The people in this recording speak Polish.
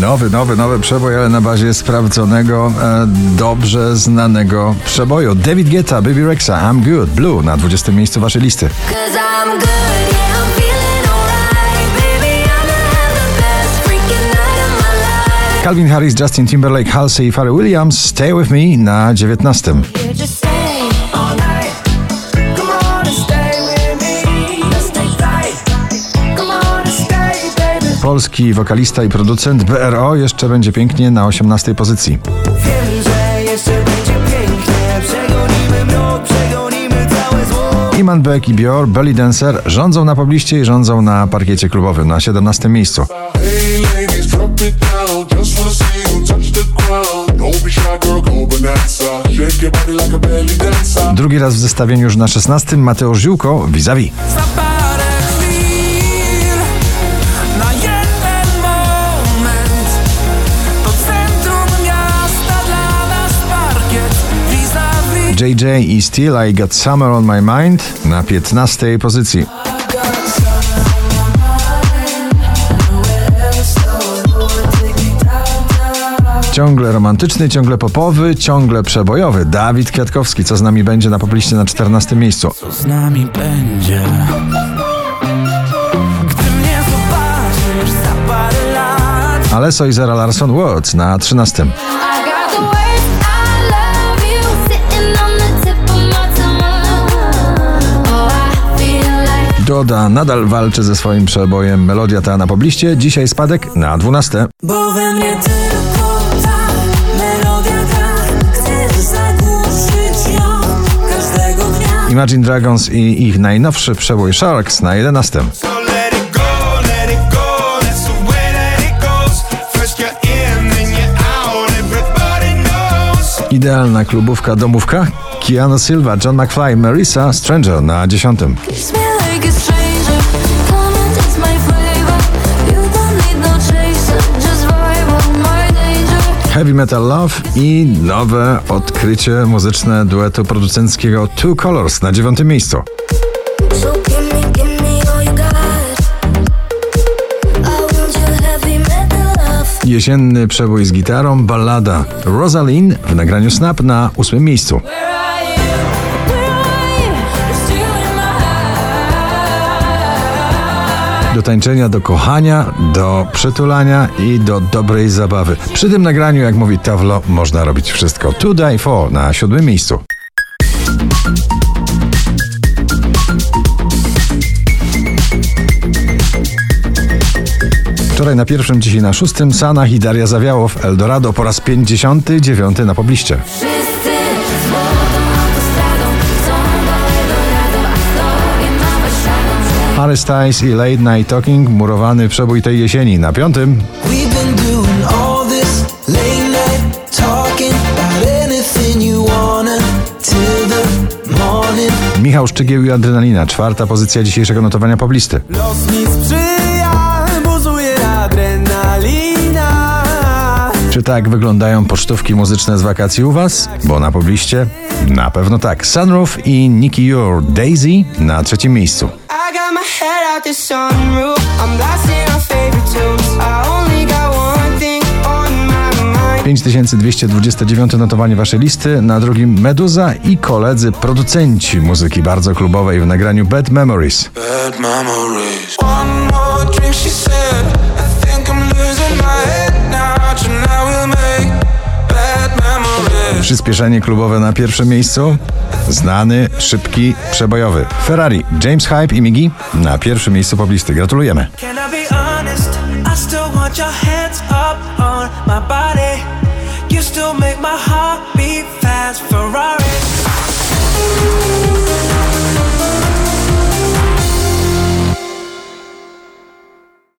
Nowy, nowy, nowy przebój, ale na bazie sprawdzonego, e, dobrze znanego przeboju. David Guetta, Baby Rexa, I'm Good, Blue na 20. miejscu waszej listy. Calvin Harris, Justin Timberlake, Halsey i Pharrell Williams, Stay With Me na 19. Polski wokalista i producent BRO jeszcze będzie pięknie na 18. pozycji. Wiem, że jeszcze będzie pięknie Przegonimy mrok, przegonimy całe zło Iman Beck i Bior, Belly Dancer rządzą na pobliście i rządzą na parkiecie klubowym na 17. miejscu. Drugi raz w zestawieniu już na 16. Mateusz Ziółko, vis-a-vis. JJ i Still I Got Summer on My Mind na 15. pozycji. Ciągle romantyczny, ciągle popowy, ciągle przebojowy. Dawid Kwiatkowski, co z nami będzie na popliście na 14 miejscu. z nami będzie zobaczysz i Zara Larson Words na 13. Doda nadal walczy ze swoim przebojem. Melodia ta na pobliście, dzisiaj spadek na 12. Bo we mnie tylko ta melodia gra Chcesz zagłuszyć ją każdego dnia Imagine Dragons i ich najnowszy przebój Sharks na 11. So let it go, let it go. That's the way that it goes. First you're in, then you're out. Everybody knows. Idealna klubówka domówka. Keanu Silva, John McFly, Marisa, Stranger na 10. Heavy Metal Love i nowe odkrycie muzyczne duetu producenckiego Two Colors na 9 miejscu. Jesienny przebój z gitarą, ballada Rosalind w nagraniu Snap na 8 miejscu. Do tańczenia, do kochania, do przytulania i do dobrej zabawy. Przy tym nagraniu, jak mówi Tawlo, można robić wszystko. To Die For na 7 miejscu. Wczoraj na pierwszym, dzisiaj na szóstym Sanach i Daria Zawiałow Eldorado po raz 59 na pobliście. Harry Styles i Late Night Talking, murowany przebój tej jesieni na piątym. Michał Szczygieł i Adrenalina, czwarta pozycja dzisiejszego notowania poblisty. Los mi sprzyja, buzuje adrenalina Czy tak wyglądają pocztówki muzyczne z wakacji u Was? Bo na pobliście? Na pewno tak. Sunroof i Nicky Your Daisy na trzecim miejscu. I got my head out the sunroof I'm blasting our favorite tunes I only got one thing on my mind 5229 notowanie Waszej listy, na drugim Meduza i koledzy producenci muzyki bardzo klubowej w nagraniu Bad Memories. Bad memories. One more drink, she said. Przyspieszenie klubowe na pierwszym miejscu. Znany, szybki, przebojowy. Ferrari, James Hype i Migi na pierwszym miejscu poblisty. Gratulujemy. Ferrari